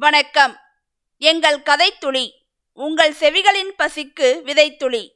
வணக்கம். எங்கள் கதைத்துளி உங்கள் செவிகளின் பசிக்கு விதைத்துளி.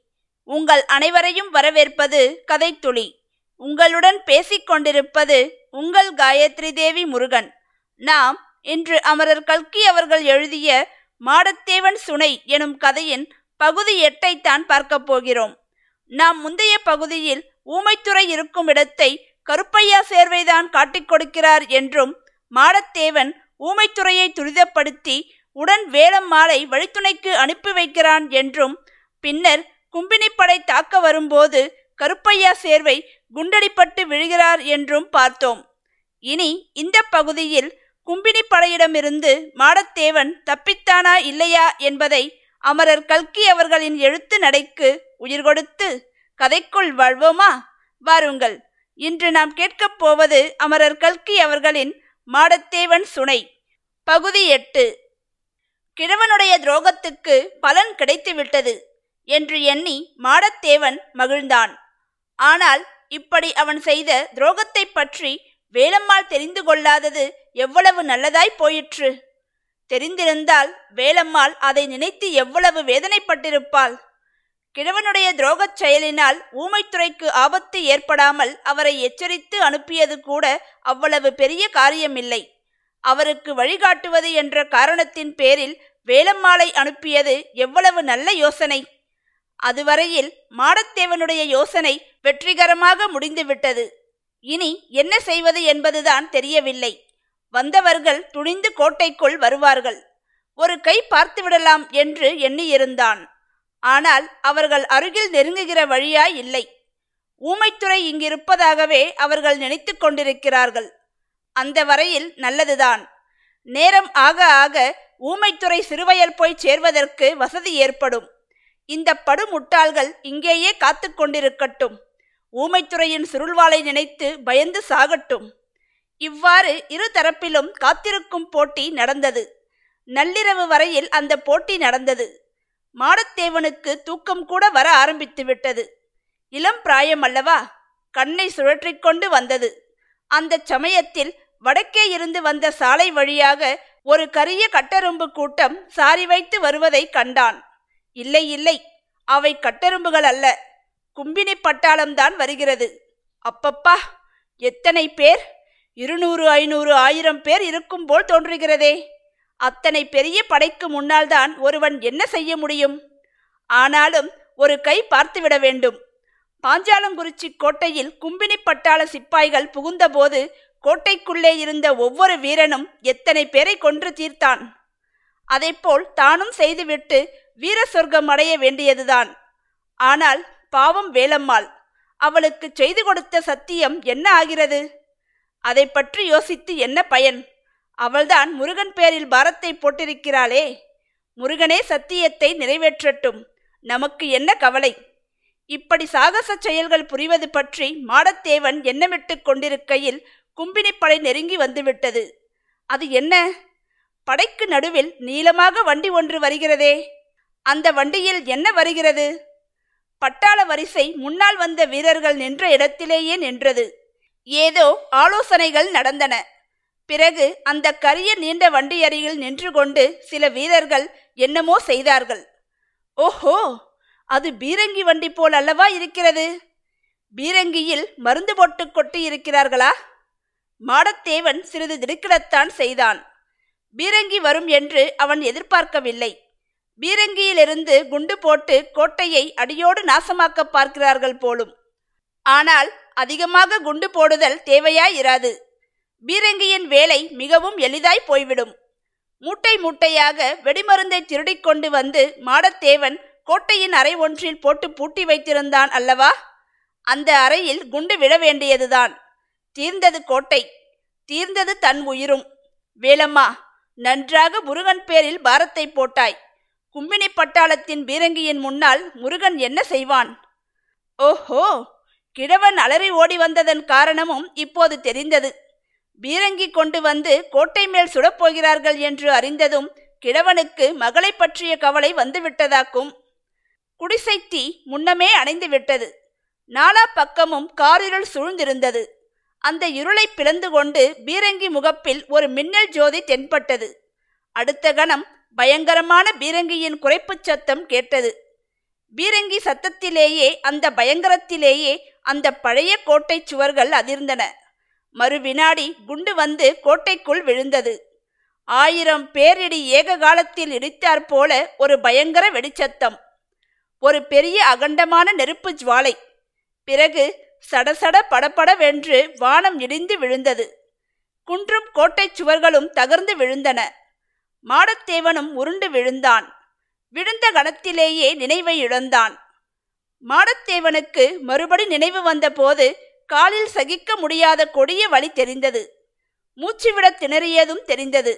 உங்கள் அனைவரையும் வரவேற்பது கதைத்துளி. உங்களுடன் பேசிக்கொண்டிருப்பது உங்கள் காயத்ரி தேவி முருகன். நாம் இன்று அமரர் கல்கி அவர்கள் எழுதிய மாடத்தேவன் சுனை எனும் கதையின் பகுதி எட்டைத்தான் பார்க்கப் போகிறோம். நாம் முந்தைய பகுதியில் ஊமைத்துறை இருக்கும் இடத்தை கருப்பையா சேர்வைதான் காட்டிக் கொடுக்கிறார் என்றும் மாடத்தேவன் ஊமைத்துறையை துரிதப்படுத்தி உடன் வேலம்மாளை வழித்துணைக்கு அனுப்பி வைக்கிறான் என்றும் பின்னர் கும்பினிப்படை தாக்க வரும்போது கருப்பையா சேர்வை குண்டடிப்பட்டு விழுகிறார் என்றும் பார்த்தோம். இனி இந்த பகுதியில் கும்பினி படையிடமிருந்து மாடத்தேவன் தப்பித்தானா இல்லையா என்பதை அமரர் கல்கி அவர்களின் எழுத்து நடைக்கு உயிர் கொடுத்து கதைக்குள் வாழ்வோமா? வாருங்கள். இன்று நாம் கேட்கப் போவது அமரர் கல்கி அவர்களின் மாடத்தேவன் சுனை. பகுதி எட்டு. கிழவனுடைய துரோகத்துக்கு பலன் கிடைத்துவிட்டது என்று எண்ணி மாடத்தேவன் மகிழ்ந்தான். ஆனால் இப்படி அவன் செய்த துரோகத்தை பற்றி வேலம்மாள் தெரிந்து கொள்ளாதது எவ்வளவு நல்லதாய் போயிற்று? தெரிந்திருந்தால் வேலம்மாள் அதை நினைத்து எவ்வளவு வேதனைப்பட்டிருப்பாள்? கிழவனுடைய துரோகச் செயலினால் ஊமைத்துறைக்கு ஆபத்து ஏற்படாமல் அவரை எச்சரித்து அனுப்பியது கூட அவ்வளவு பெரிய காரியமில்லை. அவருக்கு வழிகாட்டுவது என்ற காரணத்தின் பேரில் வேலம்மாளை அனுப்பியது எவ்வளவு நல்ல யோசனை. அதுவரையில் மாடத்தேவனுடைய யோசனை வெற்றிகரமாக முடிந்துவிட்டது. இனி என்ன செய்வது என்பதுதான் தெரியவில்லை. வந்தவர்கள் துணிந்து கோட்டைக்குள் வருவார்கள். ஒரு கை பார்த்துவிடலாம் என்று எண்ணியிருந்தான். ஆனால் அவர்கள் அருகில் நெருங்குகிற வழியாய் இல்லை. ஊமைத்துறை இங்கிருப்பதாகவே அவர்கள் நினைத்து கொண்டிருக்கிறார்கள். அந்த வரையில் நல்லதுதான். நேரம் ஆக ஆக ஊமைத்துறை சிறுவயல் போய் சேர்வதற்கு வசதி ஏற்படும். இந்த படுமுட்டாள்கள் இங்கேயே காத்து கொண்டிருக்கட்டும். ஊமைத்துறையின் சுருள்வாளை நினைத்து பயந்து சாகட்டும். இவ்வாறு இரு தரப்பிலும் காத்திருக்கும் போட்டி நடந்தது. நள்ளிரவு வரையில் அந்த போட்டி நடந்தது. மாடத்தேவனுக்கு தூக்கம் கூட வர ஆரம்பித்து விட்டது இளம் பிராயம் அல்லவா? கண்ணை சுழற்றிக்கொண்டு வந்தது. அந்த சமயத்தில் வடக்கே இருந்து வந்த சாலை வழியாக ஒரு கரிய கட்டெரும்பு கூட்டம் சாரி வைத்து வருவதை கண்டான். இல்லை இல்லை அவை கட்டெரும்புகள் அல்ல. கும்பினி பட்டாளம்தான் வருகிறது. அப்பப்பா எத்தனை பேர்? இருநூறு ஐநூறு ஆயிரம் பேர் இருக்கும் போல் தோன்றுகிறதே. அத்தனை பெரிய படைக்கு முன்னால் தான் ஒருவன் என்ன செய்ய முடியும்? ஆனாலும் ஒரு கை பார்த்துவிட வேண்டும். பாஞ்சாலங்குறிச்சி கோட்டையில் கும்பினி பட்டாள சிப்பாய்கள் புகுந்தபோது கோட்டைக்குள்ளே இருந்த ஒவ்வொரு வீரனும் எத்தனை பேரை கொன்று தீர்த்தான்? அதைப்போல் தானும் செய்துவிட்டு வீர சொர்க்கம் அடைய வேண்டியதுதான். ஆனால் பாவம் வேலம்மாள் அவளுக்கு செய்து கொடுத்த சத்தியம் என்ன ஆகிறது? அதை பற்றி யோசித்து என்ன பயன்? அவள்தான் முருகன் பேரில் பாரத்தை போட்டிருக்கிறாளே. முருகனே சத்தியத்தை நிறைவேற்றட்டும். நமக்கு என்ன கவலை? இப்படி சாகச செயல்கள் புரிவது பற்றி மாடத்தேவன் எண்ணமிட்டு கொண்டிருக்கையில் கும்பினிப்படை நெருங்கி வந்துவிட்டது. அது என்ன? படைக்கு நடுவில் நீளமாக வண்டி ஒன்று வருகிறதே. அந்த வண்டியில் என்ன வருகிறது? பட்டாள வரிசை முன்னால் வந்த வீரர்கள் நின்ற இடத்திலேயே நின்றது. ஏதோ ஆலோசனைகள் நடந்தன. பிறகு அந்த கரிய நீண்ட வண்டி அருகில் நின்று கொண்டு சில வீரர்கள் என்னமோ செய்தார்கள். ஓஹோ! அது பீரங்கி வண்டி போல் அல்லவா இருக்கிறது? பீரங்கியில் மருந்து போட்டு கொட்டி இருக்கிறார்களா? மாடத்தேவன் சிறிது திடுக்கிடத்தான் செய்தான். பீரங்கி வரும் என்று அவன் எதிர்பார்க்கவில்லை. பீரங்கியிலிருந்து குண்டு போட்டு கோட்டையை அடியோடு நாசமாக்க பார்க்கிறார்கள் போலும். ஆனால் அதிகமாக குண்டு போடுதல் தேவையாயிராது பீரங்கியின் வேலை மிகவும் எளிதாய் போய்விடும். மூட்டை மூட்டையாக வெடிமருந்தை திருடிக் கொண்டு வந்து மாடத்தேவன் கோட்டையின் அறை ஒன்றில் போட்டு பூட்டி வைத்திருந்தான் அல்லவா? அந்த அறையில் குண்டு விழ வேண்டியதுதான். தீர்ந்தது கோட்டை. தீர்ந்தது தன் உயிரும். வேலம்மா நன்றாக முருகன் பேரில் பாரத்தை போட்டாய். கும்பினி பட்டாளத்தின் பீரங்கியின் முன்னால் முருகன் என்ன செய்வான்? ஓஹோ கிழவன் அலறி ஓடி வந்ததன் காரணமும் இப்போது தெரிந்தது. பீரங்கி கொண்டு வந்து கோட்டை மேல் சுடப்போகிறார்கள் என்று அறிந்ததும் கிழவனுக்கு மகளை பற்றிய கவலை வந்துவிட்டதாக்கும். குடிசை தீ முன்னமே அணைந்து விட்டது நாலா பக்கமும் காரிருள் சூழ்ந்திருந்தது. அந்த இருளை பிளந்து கொண்டு பீரங்கி முகப்பில் ஒரு மின்னல் ஜோதி தென்பட்டது. அடுத்த கணம் பயங்கரமான பீரங்கியின் குறைப்புச் சத்தம் கேட்டது. பீரங்கி சத்தத்திலேயே அந்த பயங்கரத்திலேயே அந்த பழைய கோட்டை சுவர்கள் அதிர்ந்தன. மறு வினாடி குண்டு வந்து கோட்டைக்குள் விழுந்தது. ஆயிரம் பேரிடி ஏக காலத்தில் இடித்தாற்போல ஒரு பயங்கர வெடிச்சத்தம். ஒரு பெரிய அகண்டமான நெருப்பு ஜுவாலை. பிறகு சடசட படபடவென்று வானம் இடிந்து விழுந்தது. குன்றும் கோட்டை சுவர்களும் தகர்ந்து விழுந்தன. மாடத்தேவனும் உருண்டு விழுந்தான். விழுந்த கணத்திலேயே நினைவை இழந்தான். மாடத்தேவனுக்கு மறுபடி நினைவு வந்தபோது காலில் சகிக்க முடியாத கொடிய வழி தெரிந்தது. மூச்சுவிட திணறியதும் தெரிந்தது.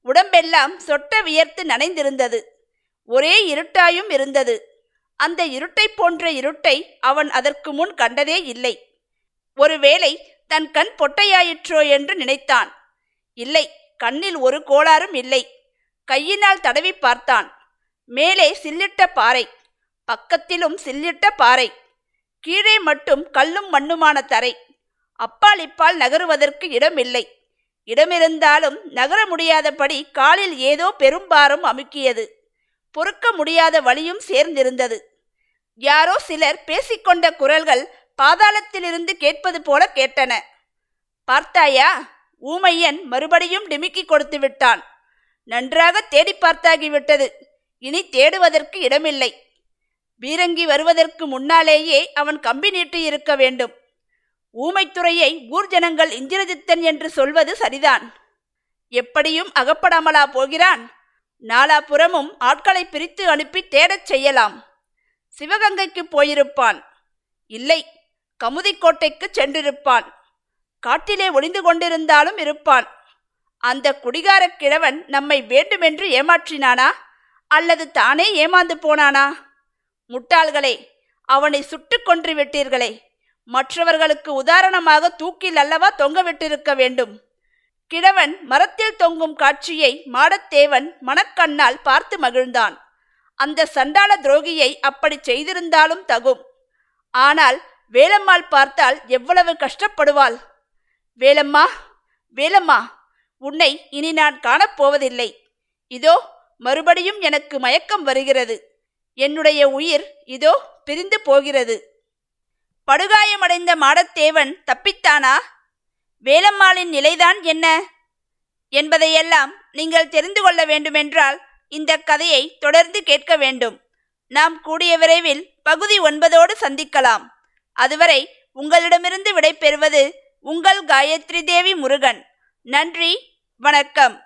உடம்பெல்லாம் சொட்ட வியர்த்து நனைந்திருந்தது. ஒரே இருட்டாயும் இருந்தது. அந்த இருட்டை போன்ற இருட்டை அவன் அதற்கு முன் கண்டதே இல்லை. ஒருவேளை தன் கண் பொட்டையாயிற்றோ என்று நினைத்தான். இல்லை கண்ணில் ஒரு கோளாறும் இல்லை. கையினால் தடவி பார்த்தான். மேலே சில்லிட்ட பாறை பக்கத்திலும் சில்லிட்ட பாறை கீழே மட்டும் கல்லும் மண்ணுமான தரை. அப்பால் இப்பால் நகருவதற்கு இடமில்லை. இடமிருந்தாலும் நகர முடியாதபடி காலில் ஏதோ பெரும்பாரம் அமுக்கியது. பொறுக்க முடியாத வழியும் சேர்ந்திருந்தது. யாரோ சிலர் பேசிக்கொண்ட குரல்கள் பாதாளத்திலிருந்து கேட்பது போல கேட்டன. பார்த்தாயா ஊமையன் மறுபடியும் டிமிக்கி கொடுத்து விட்டான். நன்றாக தேடி பார்த்தாகிவிட்டது இனி தேடுவதற்கு இடமில்லை. பீரங்கி வருவதற்கு முன்னாலேயே அவன் கம்பி நீட்டி இருக்க வேண்டும். ஊமைத்துறையை ஊர் ஜனங்கள் இந்திரஜித்தன் என்று சொல்வது சரிதான். எப்படியும் அகப்படாமலா போகிறான்? நாலாபுறமும் ஆட்களை பிரித்து அனுப்பி தேடச் செய்யலாம். சிவகங்கைக்கு போயிருப்பான். இல்லை கமுதிக்கோட்டைக்கு சென்றிருப்பான். காட்டிலே ஒளிந்து கொண்டிருந்தாலும் இருப்பான். அந்த குடிகாரக் கிழவன் நம்மை வேண்டுமென்று ஏமாற்றினானா? அல்லது தானே ஏமாந்து போனானா? முட்டாள்களே அவனை சுட்டு கொன்று விட்டீர்களே மற்றவர்களுக்கு உதாரணமாக தூக்கில் அல்லவா தொங்க விட்டிருக்க வேண்டும்? கிழவன் மரத்தில் தொங்கும் காட்சியை மாடத்தேவன் மனக்கண்ணால் பார்த்து மகிழ்ந்தான். அந்த சண்டாள துரோகியை அப்படி செய்திருந்தாலும் தகும். ஆனால் வேலம்மாள் பார்த்தால் எவ்வளவு கஷ்டப்படுவாள்? வேலம்மா வேலம்மா உன்னை இனி நான் காணப்போவதில்லை. இதோ மறுபடியும் எனக்கு மயக்கம் வருகிறது. என்னுடைய உயிர் இதோ பிரிந்து போகிறது. படுகாயமடைந்த மாடத்தேவன் தப்பித்தானா? வேலம்மாளின் நிலைதான் என்ன? என்பதையெல்லாம் நீங்கள் தெரிந்து கொள்ள வேண்டுமென்றால் இந்த கதையை தொடர்ந்து கேட்க வேண்டும். நாம் கூடிய விரைவில் பகுதி ஒன்பதோடு சந்திக்கலாம். அதுவரை உங்களிடமிருந்து விடைபெறுவது உங்கள் காயத்ரி தேவி முருகன். நன்றி வணக்கம்.